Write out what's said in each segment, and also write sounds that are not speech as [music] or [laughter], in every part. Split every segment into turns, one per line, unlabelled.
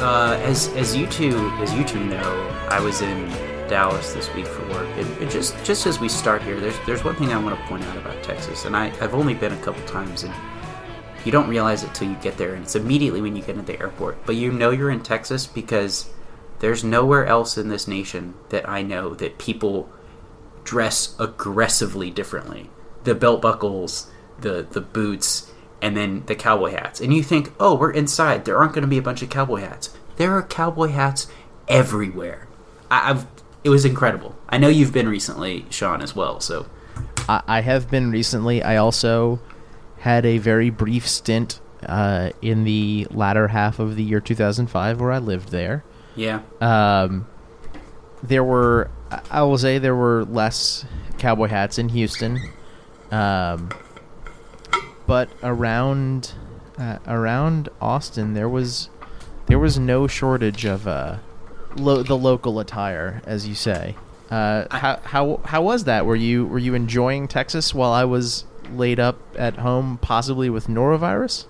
Uh, as as you two as you two know, I was in Dallas this week for work, and, and just just as we start here, there's there's one thing I want to point out about Texas, and I I've only been a couple times, and you don't realize it till you get there, and it's immediately when you get into the airport. But you know you're in Texas because there's nowhere else in this nation that I know that people dress aggressively differently. The belt buckles, the the boots, and then the cowboy hats. And you think, oh, we're inside. There aren't going to be a bunch of cowboy hats. There are cowboy hats everywhere. I, I've. It was incredible. I know you've been recently, Sean, as well. So
I, I have been recently. I also had a very brief stint uh, in the latter half of the year 2005 where I lived there.
yeah,
Um, there were, I- I will say, there were less cowboy hats in Houston, um, but around uh, around Austin, there was there was no shortage of uh, lo- the local attire, as you say. Uh, how how how was that? Were you were you enjoying Texas while I was laid up at home, possibly with norovirus?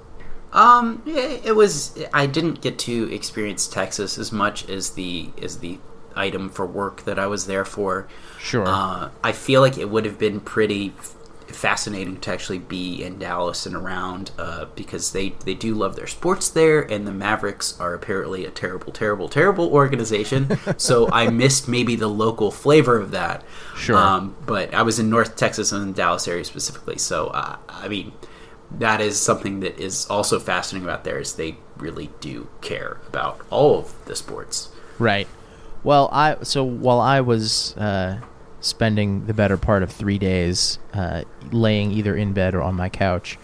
Um, it, was. I didn't get to experience Texas as much as the as the item for work that I was there for.
Sure.
Uh, I feel like it would have been pretty fascinating to actually be in Dallas and around uh, because they they do love their sports there, and the Mavericks are apparently a terrible, terrible, terrible organization. [laughs] so I missed maybe the local flavor of that.
Sure.
Um, but I was in North Texas and the Dallas area specifically, so uh, I mean that is something that is also fascinating about there is they really do care about all of the sports.
Right. Well, I so while I was uh, spending the better part of three days uh, laying either in bed or on my couch,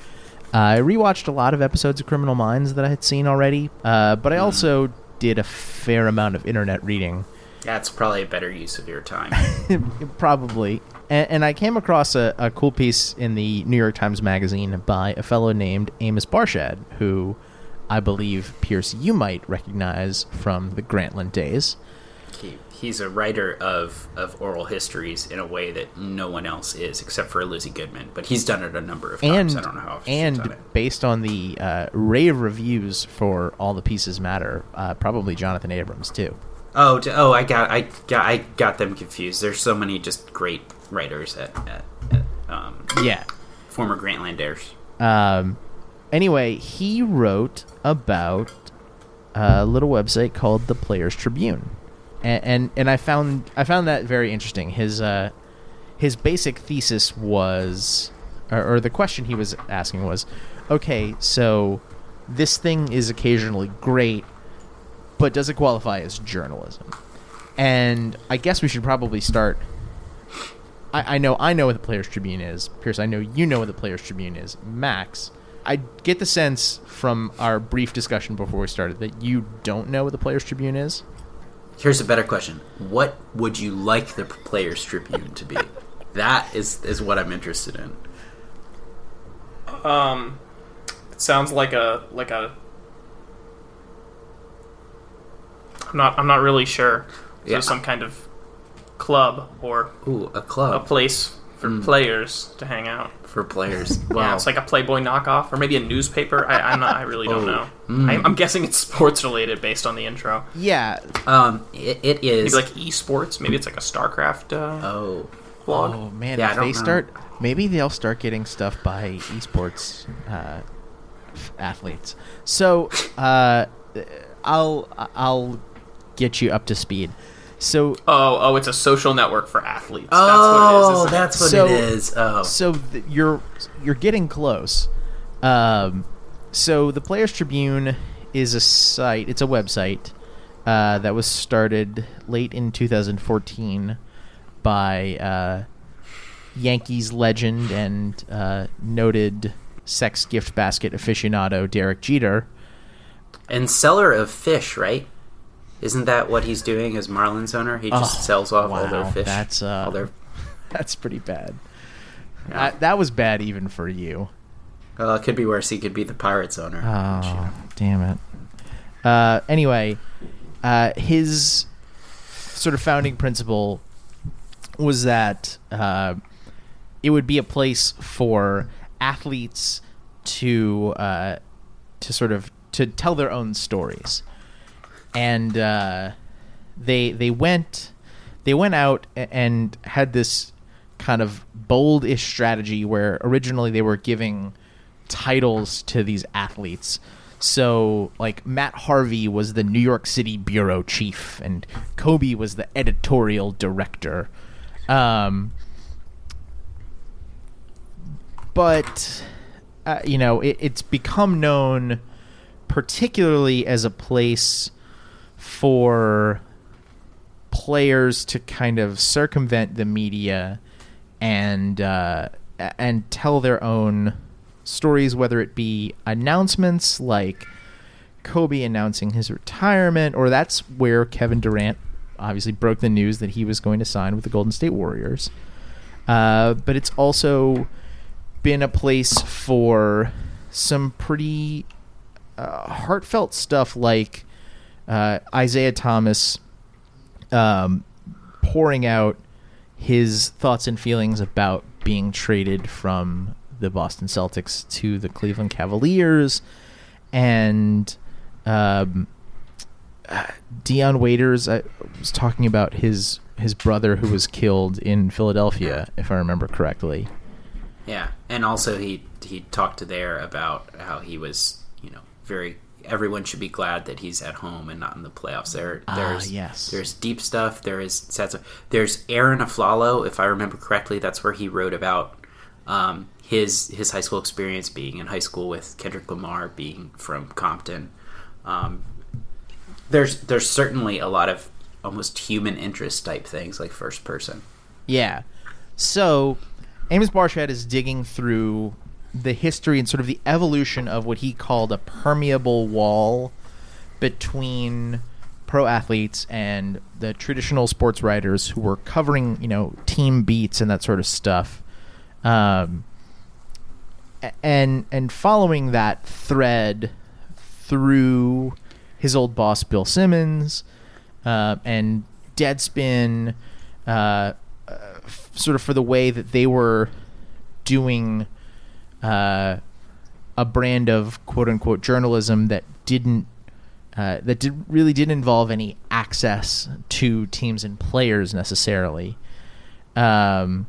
I rewatched a lot of episodes of Criminal Minds that I had seen already. Uh, but I also did a fair amount of internet reading,
That's probably a better use of your time. [laughs]
probably. And, and I came across a, a cool piece in the New York Times Magazine by a fellow named Amos Barshad, who I believe Pierce you might recognize from the Grantland days.
He, he's a writer of, of oral histories in a way that no one else is, except for Lizzie Goodman. But he's done it a number of times.
and
I don't know how often she's done
and
it.
based on the uh, rave reviews for all the pieces matter, uh, probably Jonathan Abrams too.
Oh, d- oh, I got, I got, I got them confused. There's so many just great writers at, at, at um,
Yeah.
former Grantlanders.
Um, anyway, he wrote about a little website called the Players Tribune, and and, and I found I found that very interesting. His uh, his basic thesis was, or, or the question he was asking was, okay, so this thing is occasionally great, but does it qualify as journalism? And I guess we should probably start. I, I know I know what the Players Tribune is, Pierce. I know you know what the Players Tribune is, Max. I get the sense from our brief discussion before we started that you don't know what the Players Tribune is.
Here's a better question: What would you like the Players Tribune to be? that is is what I'm interested in.
Um, it sounds like a like a. I'm not. I'm not really sure. So
Yeah.
some kind of club or
Ooh, a club, a
place for
Mm.
players to hang out.
For players. [laughs] Wow,
Yeah, it's like a Playboy knockoff, or maybe a newspaper. I, I'm not. I really don't
Oh.
know.
Mm.
I, I'm guessing it's [laughs] sports related based on the intro.
Yeah.
um, it, it
Maybe like esports. Maybe it's like a StarCraft uh,
oh,
blog.
Oh man,
Yeah, I
if
don't
they
know.
start, maybe they'll start getting stuff by esports uh, athletes. So uh, I'll I'll get you up to speed. So
Oh, oh, it's a social network for athletes.
oh,
that's what it is. isn't it?
that's what
So-
it is. Oh,
so th- you're you're getting close. Um, so the Players Tribune is a site. It's a website uh, that was started late in 2014 by uh, Yankees legend and uh, noted sex gift basket aficionado Derek Jeter.
and seller of fish, right? Isn't that what he's doing as Marlins owner? He just
Oh,
sells off all their fish.
that's, uh,
all their. [laughs]
That's pretty bad.
Yeah.
Uh, that was bad even for you.
Well, it could be worse. He could be the Pirates owner.
Oh, damn it. Uh, anyway, uh, his sort of founding principle was that uh, it would be a place for athletes to uh, to sort of to tell their own stories, and uh, they they went they went out and had this kind of bold-ish strategy where originally they were giving titles to these athletes. So, like Matt Harvey was the New York City bureau chief, and Kobe was the editorial director. Um, but uh, you know, it, it's become known particularly as a place for players to kind of circumvent the media and uh, and tell their own stories, whether it be announcements like Kobe announcing his retirement, or that's where Kevin Durant obviously broke the news that he was going to sign with the Golden State Warriors. Uh, but it's also been a place for some pretty uh, heartfelt stuff like uh, Isaiah Thomas um, pouring out his thoughts and feelings about being traded from the Boston Celtics to the Cleveland Cavaliers, and um, Dion Waiters uh, was talking about his his brother who was killed in Philadelphia, if I remember correctly.
Yeah, and also he he talked there about how he was, you know, very. Everyone should be glad that he's at home and not in the playoffs. There,
Ah,
there's
yes.
there's deep stuff. There is sad stuff. There's Arron Afflalo, if I remember correctly. That's where he wrote about um, his his high school experience, being in high school with Kendrick Lamar, being from Compton. Um, there's there's certainly a lot of almost human interest type things, like first person.
Yeah. So Amos Barshad is digging through the history and sort of the evolution of what he called a permeable wall between pro athletes and the traditional sports writers who were covering, you know, team beats and that sort of stuff. Um, and and following that thread through his old boss Bill Simmons uh, and Deadspin, uh, uh, f- sort of for the way that they were doing uh, a brand of quote unquote journalism that didn't. Uh, that did, really didn't involve any access to teams and players necessarily. Um,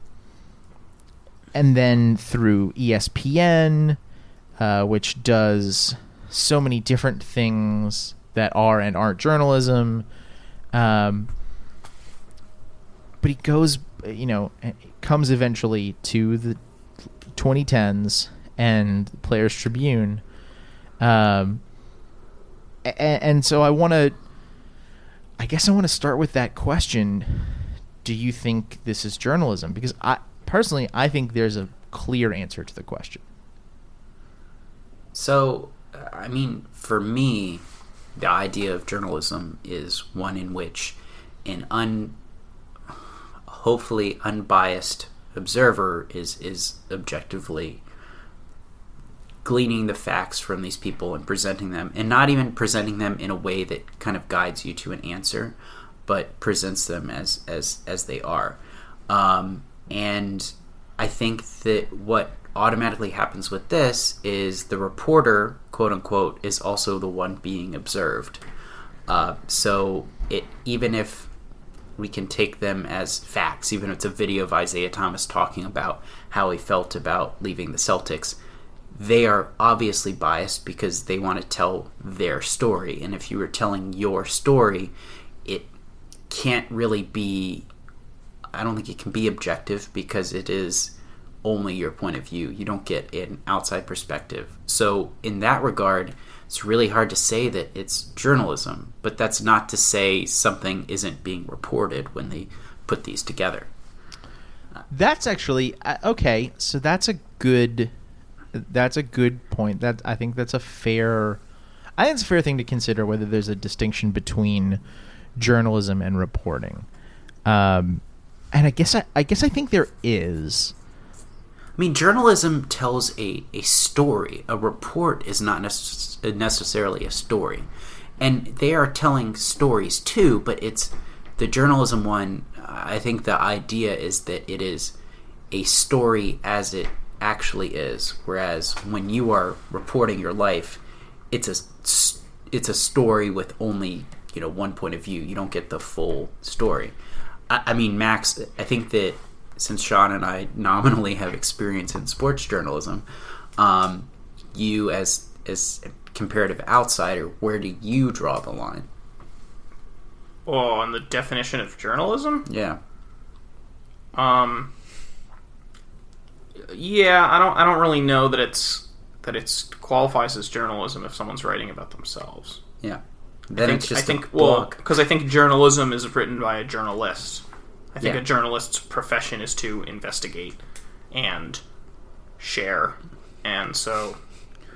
and then through ESPN, uh, which does so many different things that are and aren't journalism. Um, but he goes, you know, comes eventually to the 2010s and Players Tribune. Um, a- and so I want to, I guess I want to start with that question. Do you think this is journalism? Because I personally, I think there's a clear answer to the question.
So, I mean, for me, the idea of journalism is one in which an un, hopefully unbiased observer is is objectively gleaning the facts from these people and presenting them, and not even presenting them in a way that kind of guides you to an answer, but presents them as as as they are. Um, and I think that what automatically happens with this is the reporter, quote unquote, is also the one being observed. Uh, so it even if we can take them as facts, even if it's a video of Isaiah Thomas talking about how he felt about leaving the Celtics, they are obviously biased because they want to tell their story. And if you were telling your story, it can't really be I don't think it can be objective because it is only your point of view. You don't get an outside perspective. So, in that regard, it's really hard to say that it's journalism, but that's not to say something isn't being reported when they put these together.
That's actually uh, okay. So that's a good. That's a good point. That I think that's a fair. I think it's a fair thing to consider whether there's a distinction between journalism and reporting. Um, and I guess I, I guess I think there is.
I mean, journalism tells a, a story. A report is not necess- necessarily a story. And they are telling stories too, but it's the journalism one. I think the idea is that it is a story as it actually is. Whereas when you are reporting your life, it's a it's a story with only you know one point of view. You don't get the full story. I, I mean, Max, I think that since Sean and I nominally have experience in sports journalism, um, you as as a comparative outsider, where do you draw the line?
Oh, on the definition of journalism?
Yeah,
Um. Yeah, I don't. I don't really know that it's that it's qualifies as journalism if someone's writing about themselves.
yeah. Then
I think,
it's just
I think well because I think journalism is written by a journalist. I think
Yeah.
a journalist's profession is to investigate and share, and so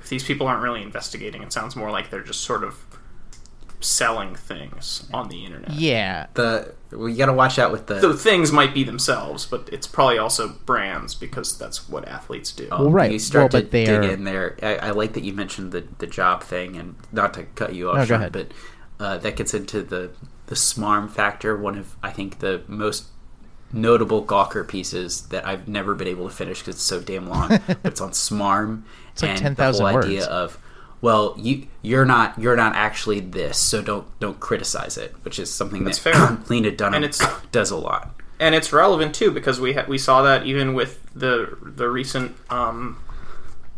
if these people aren't really investigating, it sounds more like they're just sort of selling things on the internet.
Yeah,
the well, you got to watch out with the.
The things might be themselves, but it's probably also brands because that's what athletes do.
Well, right.
You start
Well,
to
but they
dig
are-
in there. I, I like that you mentioned the the job thing, and not to cut you off,
No, go
Sean,
ahead.
but uh, that gets into the the smarm factor. One of I think the most notable Gawker pieces that I've never been able to finish because it's so damn long. [laughs] but it's on smarm
It's like
and the whole idea of well you you're not you're not actually this so don't don't criticize it which is something
That's
that
fair. [clears throat]
Lena Dunham
And it's- [coughs]
does a lot
and it's relevant too because we ha- we saw that even with the the recent um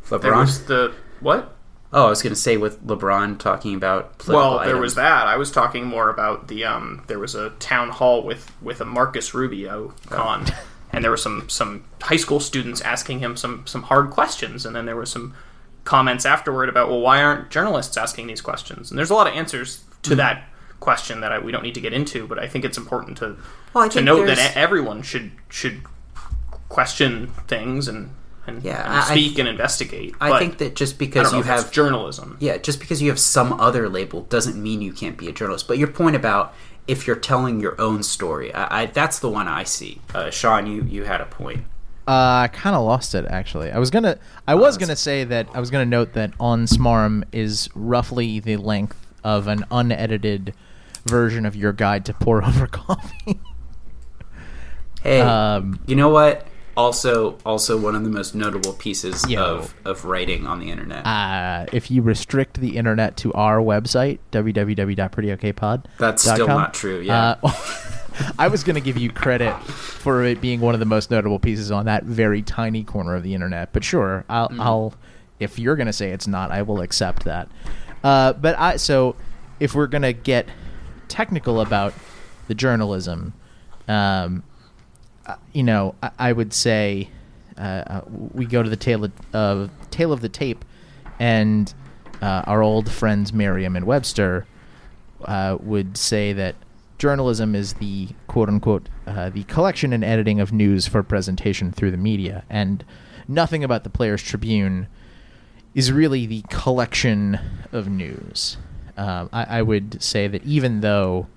there
LeBron
was the what
oh I was gonna say with LeBron talking about political
well there
items.
was that I was talking more about the um there was a town hall with with a Marcus Rubio con and there were some some high school students asking him some some hard questions and then there were some comments afterward about well why aren't journalists asking these questions and there's a lot of answers to
Hmm.
that question that I, we don't need to get into but I think it's important to
Well,
to note that
there's-
e- everyone should should question things and and,
Yeah,
and
I- I-
speak and investigate.
I
but
think that just because you have
journalism.
yeah, just because you have some other label doesn't mean you can't be a journalist. But your point about if you're telling your own story, I, I that's the one I see. Uh, Sean, you you had a point.
Uh, I kind of lost it actually. I was gonna, I was gonna say that I was gonna note that on Smarm is roughly the length of an unedited version of your guide to pour [laughs] over coffee.
Hey,
Um,
you know what? Also, also one of the most notable pieces
Yo.
of of writing on the internet.
uh, if you restrict the internet to our website www.prettyokpod,
That's still not true, yeah.
Uh, [laughs] I was going to give you credit for it being one of the most notable pieces on that very tiny corner of the internet, but sure, I'll,
Mm-hmm.
I'll if you're going to say it's not, I will accept that. Uh, but I so if we're going to get technical about the journalism, um, uh, you know, I, I would say uh, uh, we go to the tail of, tail of the tape, and uh, our old friends Merriam and Webster uh, would say that journalism is the quote unquote the collection and editing of news for presentation through the media, and nothing about the Players Tribune is really the collection of news. I, I would say that even though,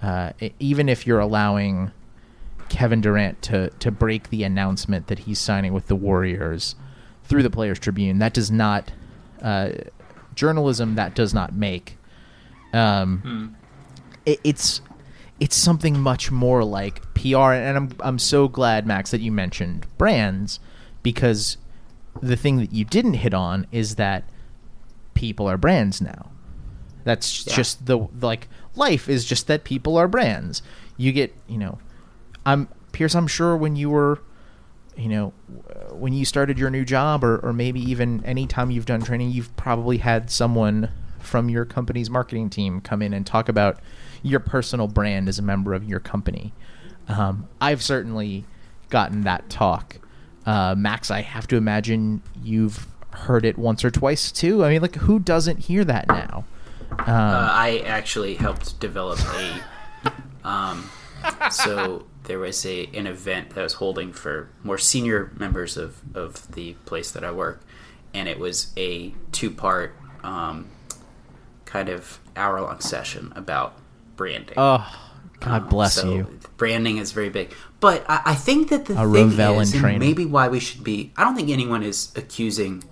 uh, even if you're allowing Kevin Durant to to break the announcement that he's signing with the Warriors through the Players Tribune, that does not uh, journalism. That does not make. Um, it, it's it's something much more like PR, and I'm I'm so glad Max that you mentioned brands because the thing that you didn't hit on is that people are brands now. That's
Yeah.
just the like life is just that people are brands. You get you know, I'm Pierce. I'm sure when you were, you know, when you started your new job, or or maybe even any time you've done training, you've probably had someone from your company's marketing team come in and talk about your personal brand as a member of your company. Um, I've certainly gotten that talk. Uh, Max, I have to imagine you've heard it once or twice too. I mean, like, who doesn't hear that now? Um,
Uh, I actually helped develop a. Um, so there was a an event that I was holding for more senior members of of the place that I work, and it was a two part um, kind of hour long session about branding.
Oh, God bless
So
you.
Branding is very big, but I, I think that the
A
thing is,
training.
maybe why we should be. I don't think anyone is accusing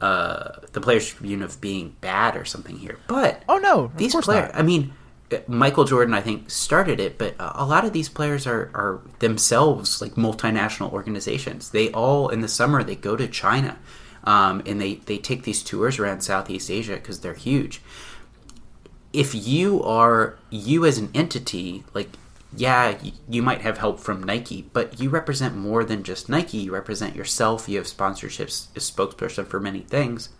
uh, the Players Tribune of being bad or something here, but
Oh no,
these players.
not.
I mean, Michael Jordan, I think, started it, but a lot of these players are are themselves like multinational organizations. They all in the summer they go to China, um, and they they take these tours around Southeast Asia because they're huge. If you are you as an entity like yeah you might have help from nike but you represent more than just nike. You represent yourself. You have sponsorships a spokesperson for many things.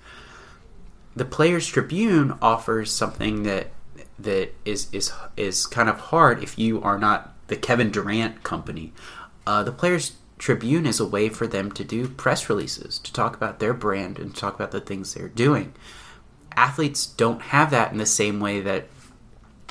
The players tribune offers something that that is is is kind of hard if you are not the kevin durant company. Uh, the players tribune is a way for them to do press releases to talk about their brand and talk about the things they're doing. Athletes don't have that in the same way that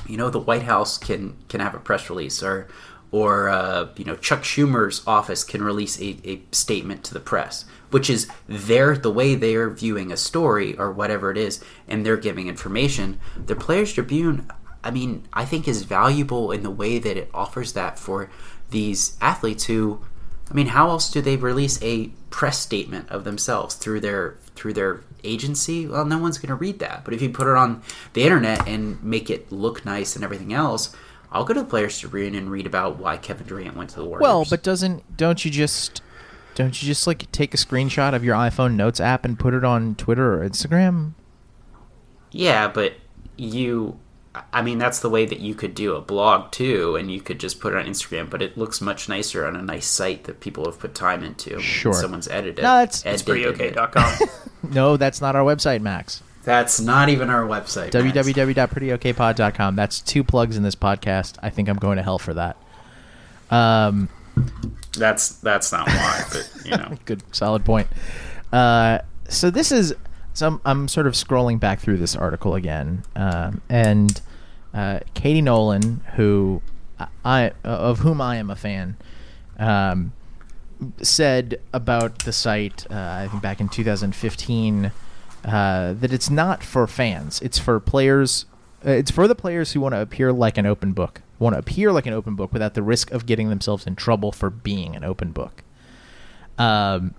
you know the White House can can have a press release or or uh, you know Chuck Schumer's office can release a, a statement to the press, which is their the way they are viewing a story or whatever it is, and they're giving information. The Players Tribune, I mean, I think is valuable in the way that it offers that for these athletes who, I mean, how else do they release a press statement of themselves through their through their agency? Well, no one's going to read that. But if you put it on the internet and make it look nice and everything else, I'll go to the Players Tribune and read about why Kevin Durant went to the Warriors.
Well, but doesn't don't you just don't you just like take a screenshot of your iPhone Notes app and put it on Twitter or Instagram?
yeah, but you. I mean, that's the way that you could do a blog too, and you could just put it on Instagram. But it looks much nicer on a nice site that people have put time into.
Sure.
someone's edited.
No, that's-
It's
edited it.
prettyok.com. [laughs]
No, that's not our website, Max.
That's not even our website. Max.
www.prettyokpod.com. That's two plugs in this podcast. I think I'm going to hell for that. Um,
That's that's not why, but you know. [laughs]
good, solid point. Uh, so this is so I'm, I'm sort of scrolling back through this article again, um, and uh, Katie Nolan, who I, of whom I am a fan, um, said about the site. Uh, I think back in 2015 uh, that it's not for fans; it's for players. Uh, it's for the players who want to appear like an open book, want to appear like an open book without the risk of getting themselves in trouble for being an open book. Um,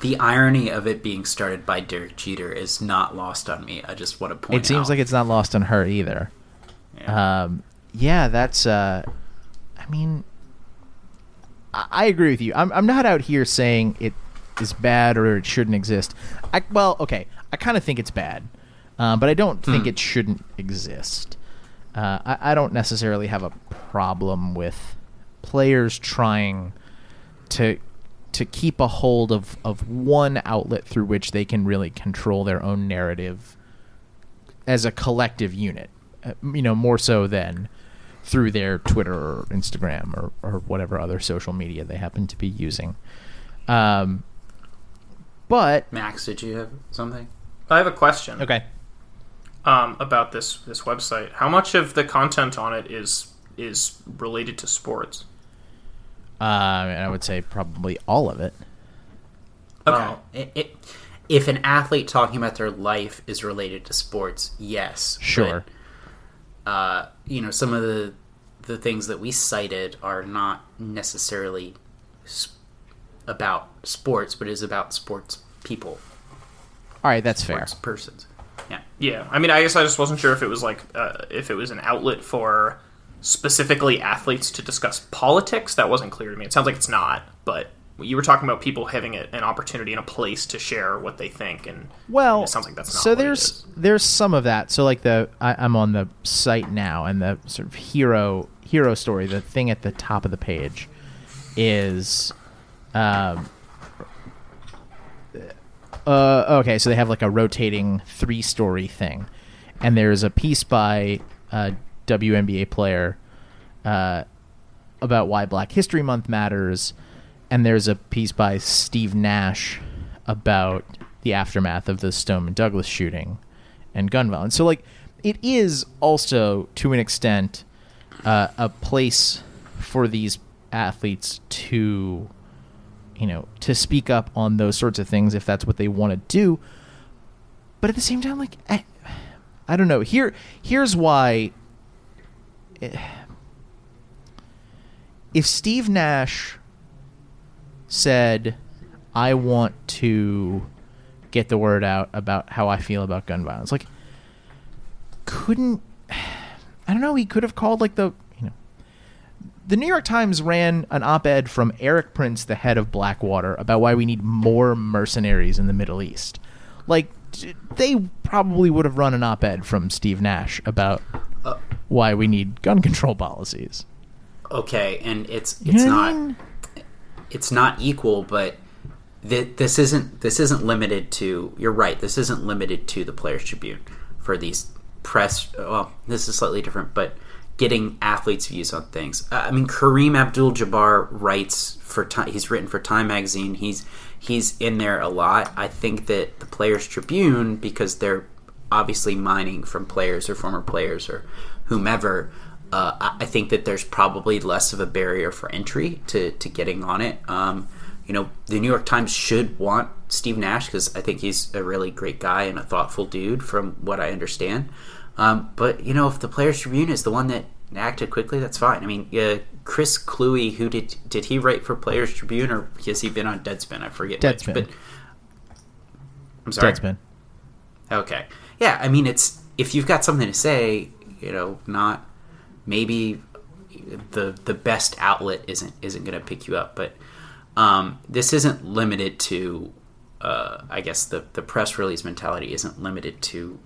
The irony of it being started by Derek Jeter is not lost on me. I just want to point
it seems
out.
like it's not lost on her either.
Yeah.
Um, yeah, that's. Uh, I mean, I, I agree with you. I'm, I'm not out here saying it is bad or it shouldn't exist. I, well, okay, I kind of think it's bad, um, but I don't think
Hmm.
it shouldn't exist. Uh, I, I don't necessarily have a problem with players trying to to keep a hold of, of one outlet through which they can really control their own narrative as a collective unit, uh, you know, more so than through their Twitter or Instagram or, or whatever other social media they happen to be using. Um, but
Max, did you have something?
I have a question
okay,
um, about this this website. How much of the content on it is is related to sports?
uh, I would say probably all of it.
Okay.
Well, it, it, if an athlete talking about their life is related to sports, yes,
Sure.
But, uh, you know, some of the the things that we cited are not necessarily s- about sports, but is about sports people,
All right, that's fair.
persons. Yeah.
I mean, I guess I just wasn't sure if it was like uh, if it was an outlet for specifically athletes to discuss politics. That wasn't clear to me. It sounds like it's not, but you were talking about people having an opportunity and a place to share what they think, and
Well,
it sounds like that's not.
so there's there's some of that. So like the I, I'm on the site now, and the sort of hero hero story, the thing at the top of the page, is, um, uh, okay. So they have like a rotating three story thing, and there's a piece by a WNBA player, uh, about why Black History Month matters, and there's a piece by Steve Nash about the aftermath of the Stoneman Douglas shooting and gun violence. So, like, it is also to an extent uh, a place for these athletes to, you know, to speak up on those sorts of things if that's what they want to do. But at the same time, like, I, I don't know. Here, here's why. Eh, if Steve Nash said, "I want to get the word out about how I feel about gun violence," like, couldn't I don't know? He could have called like the. The New York Times ran an op-ed from Erik Prince, the head of Blackwater, about why we need more mercenaries in the Middle East. Like, they probably would have run an op-ed from Steve Nash about
Uh,
why we need gun control policies.
okay, and it's
You
it's
know what I
not
mean?
it's not equal, but th- this isn't this isn't limited to. You're right. This isn't limited to the Players Tribune for these press. Well, this is slightly different, but getting athletes' views on things. Uh, I mean, Kareem Abdul-Jabbar writes for time. He's written for Time magazine. He's he's in there a lot. I think that the Players Tribune, because they're obviously mining from players or former players or whomever. Uh, I- think that there's probably less of a barrier for entry to, to getting on it. Um, you know, the New York Times should want Steve Nash because I think he's a really great guy and a thoughtful dude, from what I understand. Um, but you know, if the Players Tribune is the one that acted quickly, that's fine. I mean, uh, Chris Kluwe, who did did he write for Players Tribune or has he been on Deadspin? I forget. which,
Deadspin.
but I'm sorry.
Deadspin.
Okay. Yeah, I mean, it's if you've got something to say, you know, not maybe the the best outlet isn't isn't going to pick you up, but um, this isn't limited to. Uh, I guess the the press release mentality isn't limited to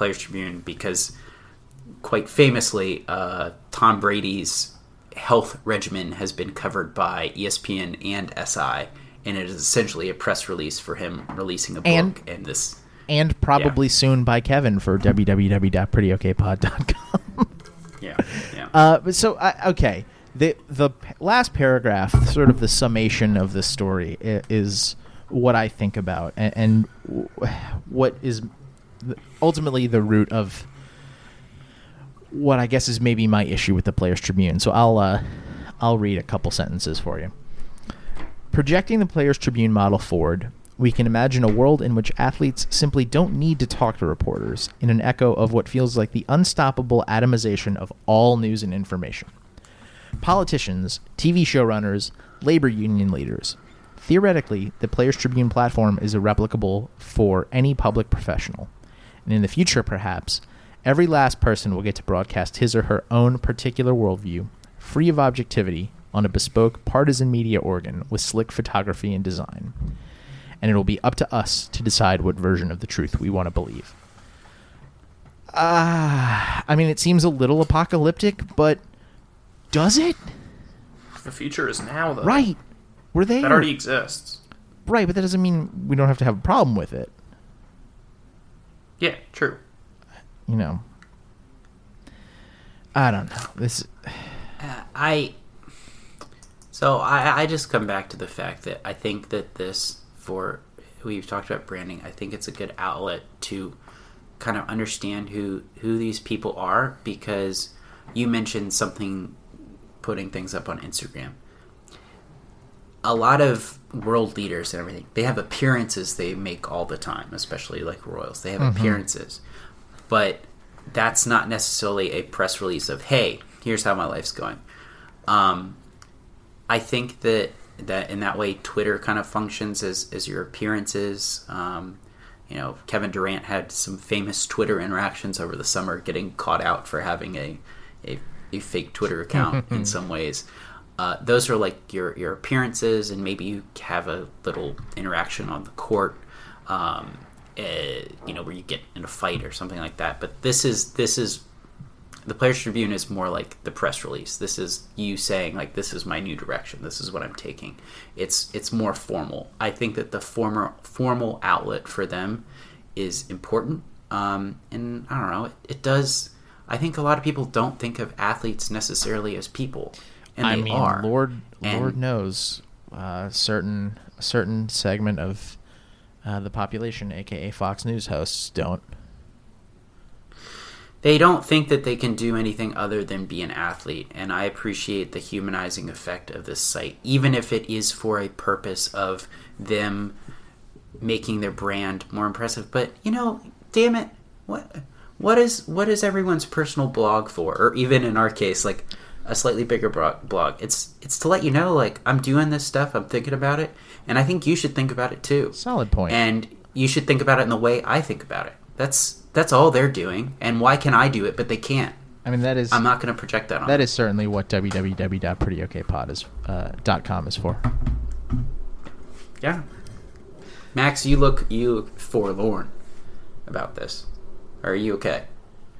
Players Tribune because, quite famously, uh, Tom Brady's health regimen has been covered by ESPN and SI, and it is essentially a press release for him releasing a book
And-
and this.
And probably soon by Kevin for www.prettyokpod.com. [laughs]
Yeah, yeah.
Uh, but so I okay, the the p- last paragraph, sort of the summation of the story, i- is what I think about, and, and w- what is ultimately the root of what I guess is maybe my issue with the Players Tribune. So I'll uh, I'll read a couple sentences for you. Projecting the Players Tribune model forward, we can imagine a world in which athletes simply don't need to talk to reporters, in an echo of what feels like the unstoppable atomization of all news and information. Politicians, TV showrunners, labor union leaders. Theoretically, the Players Tribune platform is irreplicable for any public professional. And in the future, perhaps, every last person will get to broadcast his or her own particular worldview, free of objectivity, on a bespoke partisan media organ with slick photography and design. And it'll be up to us to decide what version of the truth we want to believe. Ah, I mean, it seems a little apocalyptic, but does it?
The future is now, though.
Right. We're there.
That already exists.
Right, but that doesn't mean we don't have to have a problem with it.
Yeah, true.
You know. I don't know. This uh,
I so I, I just come back to the fact that I think that this for we've talked about branding. I think it's a good outlet to kind of understand who who these people are because you mentioned something putting things up on Instagram. A lot of world leaders and everything they have appearances they make all the time, especially like royals. They have appearances, but that's not necessarily a press release of hey, here's how my life's going. Um, I think that that in that way, Twitter kind of functions as as your appearances. Um, you know, Kevin Durant had some famous Twitter interactions over the summer, getting caught out for having a a, a fake Twitter account in some ways. Uh, those are like your your appearances, and maybe you have a little interaction on the court. Um, eh, you know, where you get in a fight or something like that. But this is this is the Players Tribune is more like the press release. This is you saying like this is my new direction. This is what I'm taking. It's it's more formal. I think that the former formal outlet for them is important. Um, and I don't know. It, it does. I think a lot of people don't think of athletes necessarily as people, and
I
they
mean,
are.
Lord
And-
Lord knows uh, certain a certain segment of uh, the population, aka Fox News hosts, don't.
they don't think that they can do anything other than be an athlete and i appreciate the humanizing effect of this site even if it is for a purpose of them making their brand more impressive but you know damn it what what is what is everyone's personal blog for? Or even in our case, like a slightly bigger blog. It's it's to let you know, like I'm doing this stuff, I'm thinking about it, and I think you should think about it too.
Solid point.
And you should think about it in the way I think about it. That's that's all they're doing. And why can I do it, but they can't?
I mean, that is
I'm not going to project that on.
that
them.
is certainly what www.prettyokpod is uh, dot com is for.
yeah. Max, you look you look forlorn about this. Are you okay?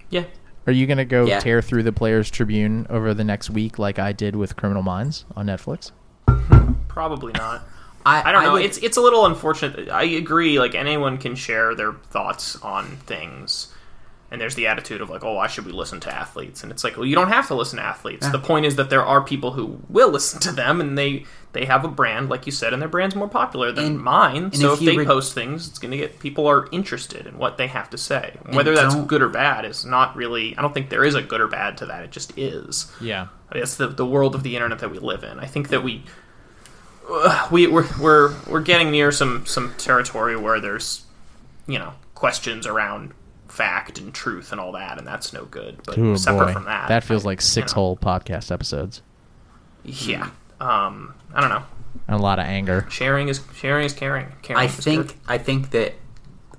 Yeah.
Are you gonna go
Yeah.
tear through the Players Tribune over the next week like I did with Criminal Minds on Netflix?
Probably not.
I,
I don't know.
would-
It's it's a little unfortunate. I agree. Like anyone can share their thoughts on things, and there's the attitude of like, oh, why should we listen to athletes? And it's like, well, you don't have to listen to athletes. The point is that there are people who will [laughs] listen to them, and they they have a brand, like you said, and their brand's more popular than
And-
mine.
and
so
if
if, they
re-
post things, it's going to get people are interested in what they have to say. Whether that's good or bad is not really. I don't think there is a good or bad to that. It just is.
Yeah.
It's the the world of the internet that we live in. I think that we uh, [sighs] we we're we're, we're getting near some some territory where there's you know questions around fact and truth and all that, and that's no good. But
Ooh,
separate
boy.
from that, that
feels
I-
like six
you know,
whole podcast episodes
Yeah. Um. I don't know.
and a lot of anger.
Sharing is sharing is caring. Caring
I
is
think
good.
I think that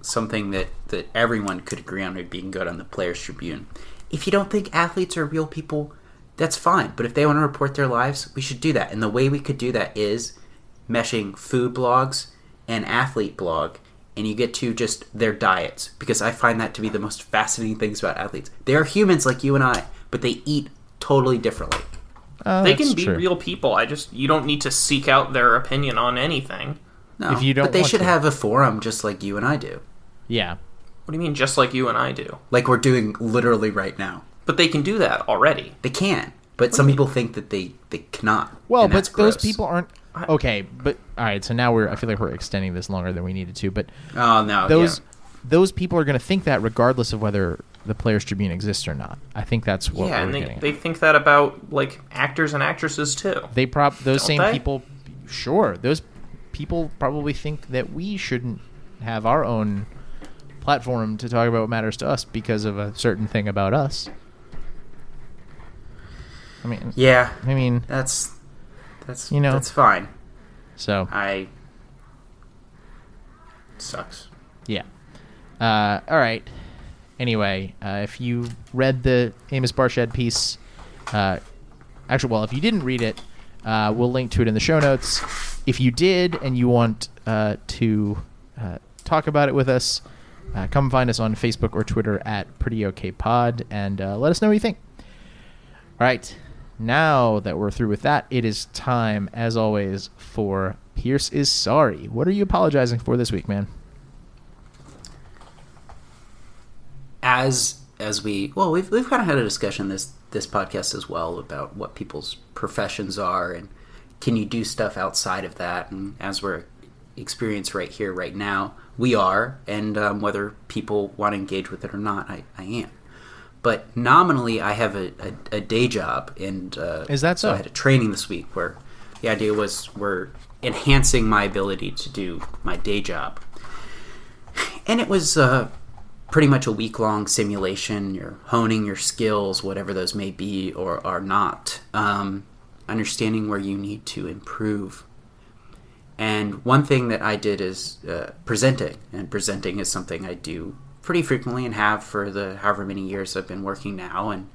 something that that everyone could agree on would being good on the Players Tribune. If you don't think athletes are real people, that's fine. But if they want to report their lives, we should do that. And the way we could do that is meshing food blogs and athlete blog, and you get to just their diets because I find that to be the most fascinating things about athletes. They are humans like you and I, but they eat totally differently.
Oh,
they can be
true.
real people. I just you don't need to seek out their opinion on anything.
No,
If you don't
but they should
to.
have a forum just like you and I do,
Yeah.
What do you mean, just like you and I do?
like we're doing literally right now.
But they can do that already.
They can, but some people think that they they cannot.
Well, but those people aren't okay. But all right, so now we're. I feel like we're extending this longer than we needed to. But
Oh no,
those
yeah.
those people are going to think that regardless of whether the Players Tribune exists or not. I think that's what
yeah,
we're
and they, they think that about like actors and actresses too.
They prop those
Don't
same
they?
people. Sure, those people probably think that we shouldn't have our own platform to talk about what matters to us because of a certain thing about us. I mean,
yeah,
I mean,
that's that's
You know.
that's fine.
so
I sucks.
yeah. Uh, all right. Anyway, uh, if you read the Amos Barshad piece, uh, actually, well, if you didn't read it, uh, we'll link to it in the show notes. If you did and you want uh, to uh, talk about it with us, uh, come find us on Facebook or Twitter at Pretty OK Pod and uh, let us know what you think. All right. Now that we're through with that, it is time, as always, for Pierce is sorry. What are you apologizing for this week, man?
As as we well, we've we've kind of had a discussion this this podcast as well about what people's professions are and can you do stuff outside of that. And as we're experienced right here, right now, we are, and um, whether people want to engage with it or not, I, I am. But nominally, I have a, a, a day job, and uh,
Is that so?
I had a training this week where the idea was we're enhancing my ability to do my day job, and it was uh, pretty much a week long simulation. You're honing your skills, whatever those may be or are not, um, understanding where you need to improve. And one thing that I did is uh, presenting, and presenting is something I do pretty frequently and have for the however many years I've been working now. And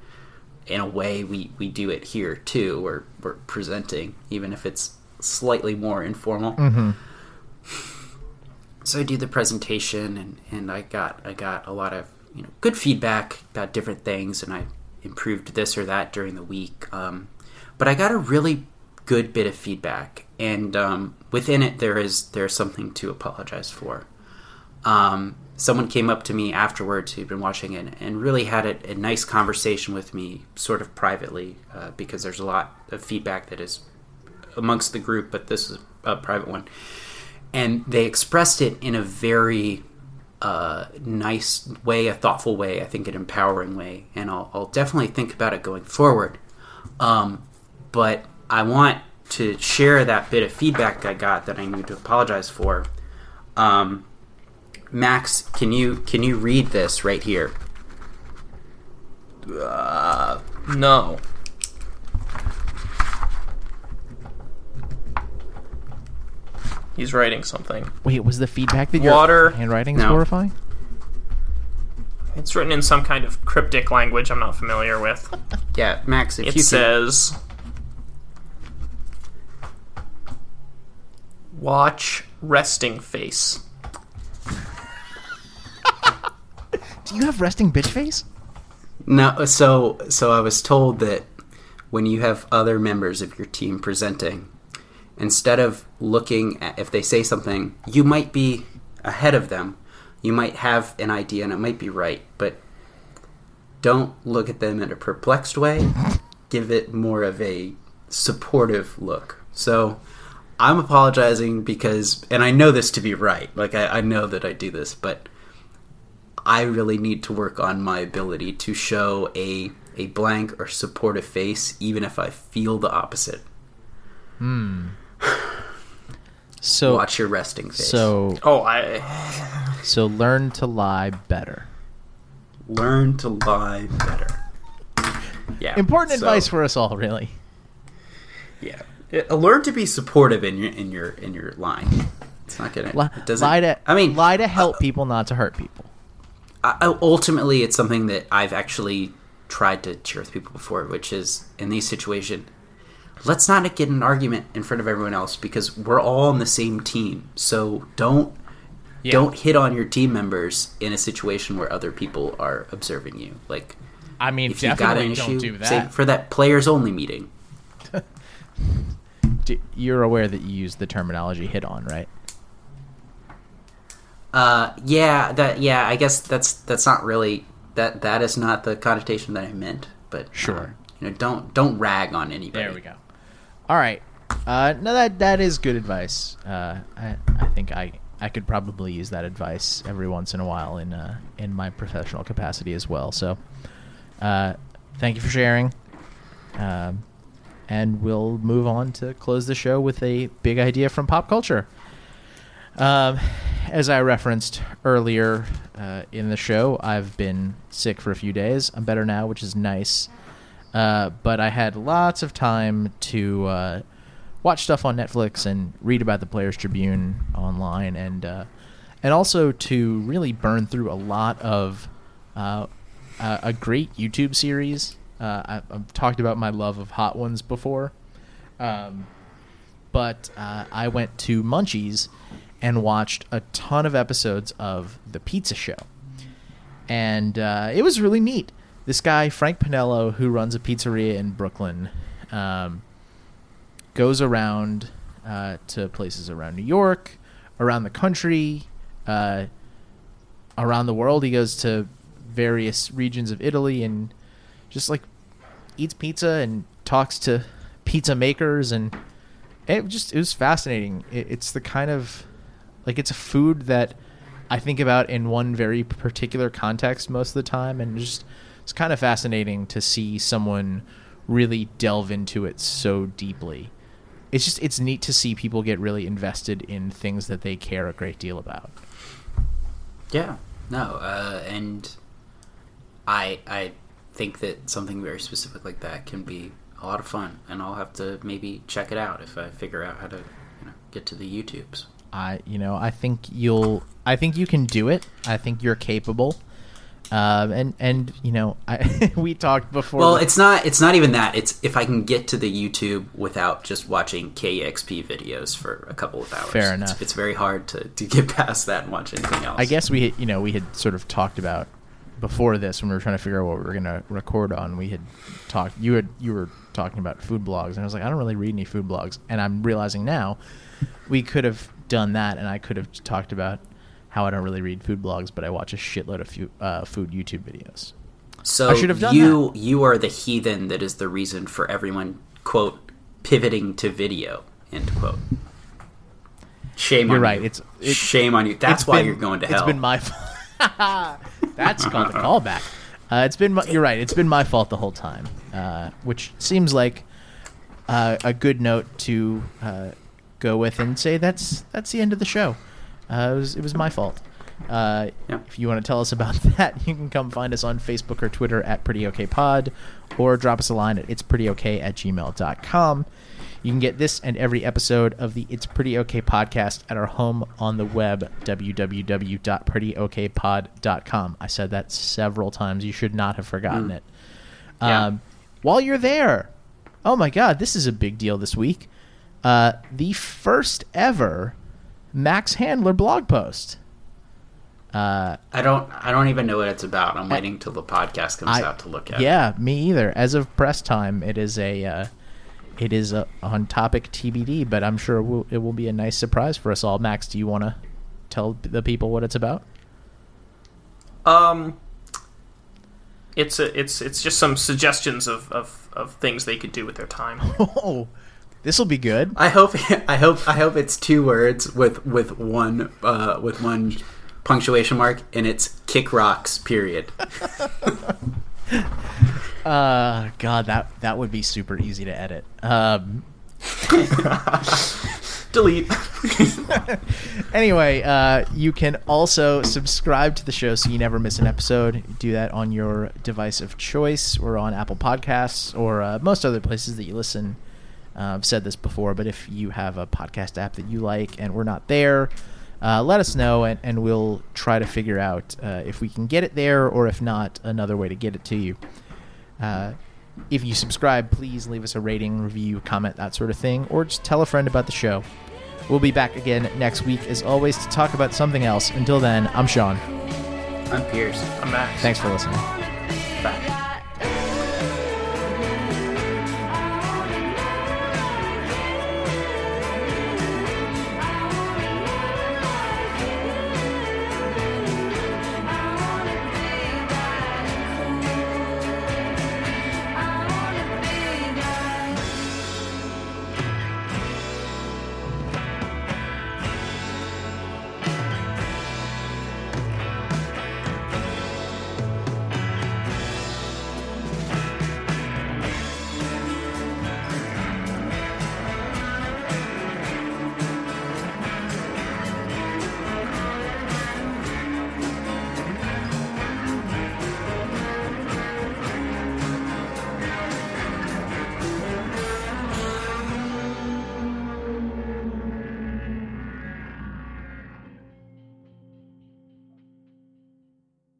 in a way, we, we do it here too. We're, we're presenting, even if it's slightly more informal
Mm-hmm.
so I do the presentation and, and I got I got a lot of you know good feedback about different things and I improved this or that during the week. Um, but I got a really good bit of feedback and um, within it there is there's something to apologize for. Um, someone came up to me afterwards who'd been watching it and really had a, a nice conversation with me, sort of privately, uh, because there's a lot of feedback that is amongst the group, but this is a private one and they expressed it in a very uh, nice way, a thoughtful way, I think an empowering way, and I'll, I'll definitely think about it going forward. Um, but I want to share that bit of feedback I got that I need to apologize for. Um, Max, can you can you read this right here?
Uh, no. He's writing something.
Wait, was the feedback that your
Water-
handwriting is
No.
horrifying?
It's written in some kind of cryptic language I'm not familiar with. [laughs]
Yeah, Max, if
It
you could-
says Watch resting face.
Do you have resting bitch face?
No, so so I was told that when you have other members of your team presenting, instead of looking at if they say something, you might be ahead of them. You might have an idea and it might be right, but don't look at them in a perplexed way. Give it more of a supportive look. So I'm apologizing because, and I know this to be right. Like I, I know that I do this, but I really need to work on my ability to show a a blank or supportive face, even if I feel the opposite. Hmm. [sighs]
So
Watch your resting face.
so
Oh, I
so learn to lie better.
learn to lie better. Yeah,
Important
so-
advice for us all, really.
yeah. Uh, Learn to be supportive in your in your in your line. It's not gonna.
Li-
it doesn't.
lie to
I mean,
lie to help people, not to hurt people.
I, ultimately, it's something that I've actually tried to share with people before, which is in these situations, let's not get an argument in front of everyone else because we're all on the same team. So don't don't hit on your team members in a situation where other people are observing you. Like
I mean,
if you got an issue,
do that.
for that players only meeting. [laughs]
You're aware that you use the terminology "hit on," right?
Uh, yeah, that yeah. I guess that's that's not really that that is not the connotation that I meant. But
Sure.
uh, you know, don't don't rag on anybody.
There we go. All right. Uh, no, that that is good advice. Uh, I I think I I could probably use that advice every once in a while in uh, in my professional capacity as well. So, uh, thank you for sharing. Um, and we'll move on to close the show with a big idea from pop culture. Um, as I referenced earlier uh, in the show, I've been sick for a few days. I'm better now, which is nice. Uh, but I had lots of time to uh, watch stuff on Netflix and read about the Players Tribune online, and uh, and also to really burn through a lot of uh, a a great YouTube series. Uh, I, I've talked about my love of Hot Ones before, um, but uh, I went to Munchies and watched a ton of episodes of The Pizza Show and uh, it was really neat. This guy Frank Pinello, who runs a pizzeria in Brooklyn, um, goes around uh, to places around New York, around the country, uh, around the world. He goes to various regions of Italy and just like eats pizza and talks to pizza makers and it just it was fascinating. It, it's the kind of like it's a food that I think about in one very particular context most of the time, and just it's kind of fascinating to see someone really delve into it so deeply. It's just it's neat to see people get really invested in things that they care a great deal about.
Yeah, no, uh, and I I think that something very specific like that can be a lot of fun, and I'll have to maybe check it out if I figure out how to you know get to the YouTubes.
I you know I think you'll I think you can do it. I think you're capable. Um, and and you know I [laughs] we talked before.
Well, it's not it's not even that. It's if I can get to the YouTube without just watching KEXP videos for a couple of hours.
Fair
It's-
enough.
It's, very hard to, to get [laughs] past that and watch anything else.
I guess we had- you know we had sort of talked about before this when we were trying to figure out what we were going to record on. We had talked. You had you were talking about food blogs, and I was like, I don't really read any food blogs, and I'm realizing now we could have done that, and I could have talked about how I don't really read food blogs, but I watch a shitload of fu- uh, food YouTube videos.
So
I should have done
you you are the heathen that is the reason for everyone quote pivoting to video end quote. Shame on
You're
on
right,
you.
it's- it-
shame on you. That's why
been-
you're going to hell.
It's been my fault. [laughs] That's called a [laughs] callback. Uh, it's been my, you're right. It's been my fault the whole time, uh, which seems like uh, a good note to uh, go with and say that's that's the end of the show. Uh, it was it was my fault. Uh,
Yeah.
If you want to tell us about [laughs] that, you can come find us on Facebook or Twitter at Pretty Okay Pod, or drop us a line at it's pretty okay at gmail.com. You can get this and every episode of the It's Pretty Okay podcast at our home on the web, www.prettyokpod.com. I said that several times. You should not have forgotten it.
Yeah.
Um, while you're there, oh my God, this is a big deal this week. Uh, the first ever Max Handler blog post. Uh,
I don't. I don't even know what it's about. I'm waiting till the podcast comes
I-
out to look at.
Yeah, me either. As of press time, it is a uh, it is a on topic TBD, but I'm sure it will, it will be a nice surprise for us all. Max, do you want to tell the people what it's about?
Um, it's a, it's it's just some suggestions of, of, of things they could do with their time. [laughs]
Oh, this will be good.
I hope. [laughs] I hope. I hope it's two words with with one uh, with one punctuation mark, and it's kick rocks. Period. [laughs]
Uh, God, that that would be super easy to edit. Um, [laughs]
Delete.
anyway, uh, you can also subscribe to the show so you never miss an episode. Do that on your device of choice or on Apple Podcasts or uh, most other places that you listen. Uh, I've said this before, but if you have a podcast app that you like and we're not there, uh, let us know and, and we'll try to figure out uh, if we can get it there or if not, another way to get it to you. Uh, if you subscribe, please leave us a rating, review, comment, that sort of thing, or just tell a friend about the show. We'll be back again next week, as always, to talk about something else. Until then, I'm Sean.
I'm Pierce.
I'm Max.
Thanks for listening.